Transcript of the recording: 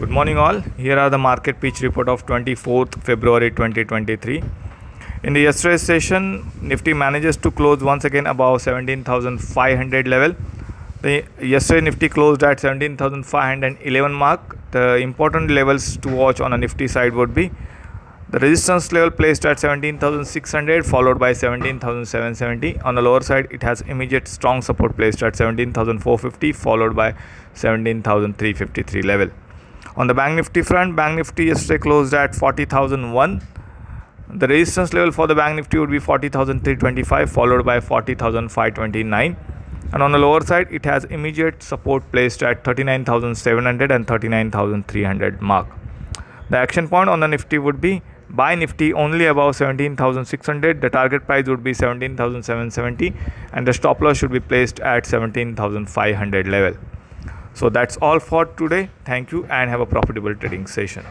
Good morning, all. Here are the market pitch report of 24th February 2023. In the yesterday's session, Nifty manages to close once again above 17,500 level. The yesterday Nifty closed at 17,511 mark. The important levels to watch on a Nifty side would be the resistance level placed at 17,600 followed by 17,770. On the lower side, it has immediate strong support placed at 17,450 followed by 17,353 level. On the Bank Nifty front, Bank Nifty yesterday closed at 40,001. The resistance level for the Bank Nifty would be 40,325 followed by 40,529. And on the lower side, it has immediate support placed at 39,700 and 39,300 mark. The action point on the Nifty would be buy Nifty only above 17,600. The target price would be 17,770 and the stop loss should be placed at 17,500 level. So that's all for today. Thank you and have a profitable trading session.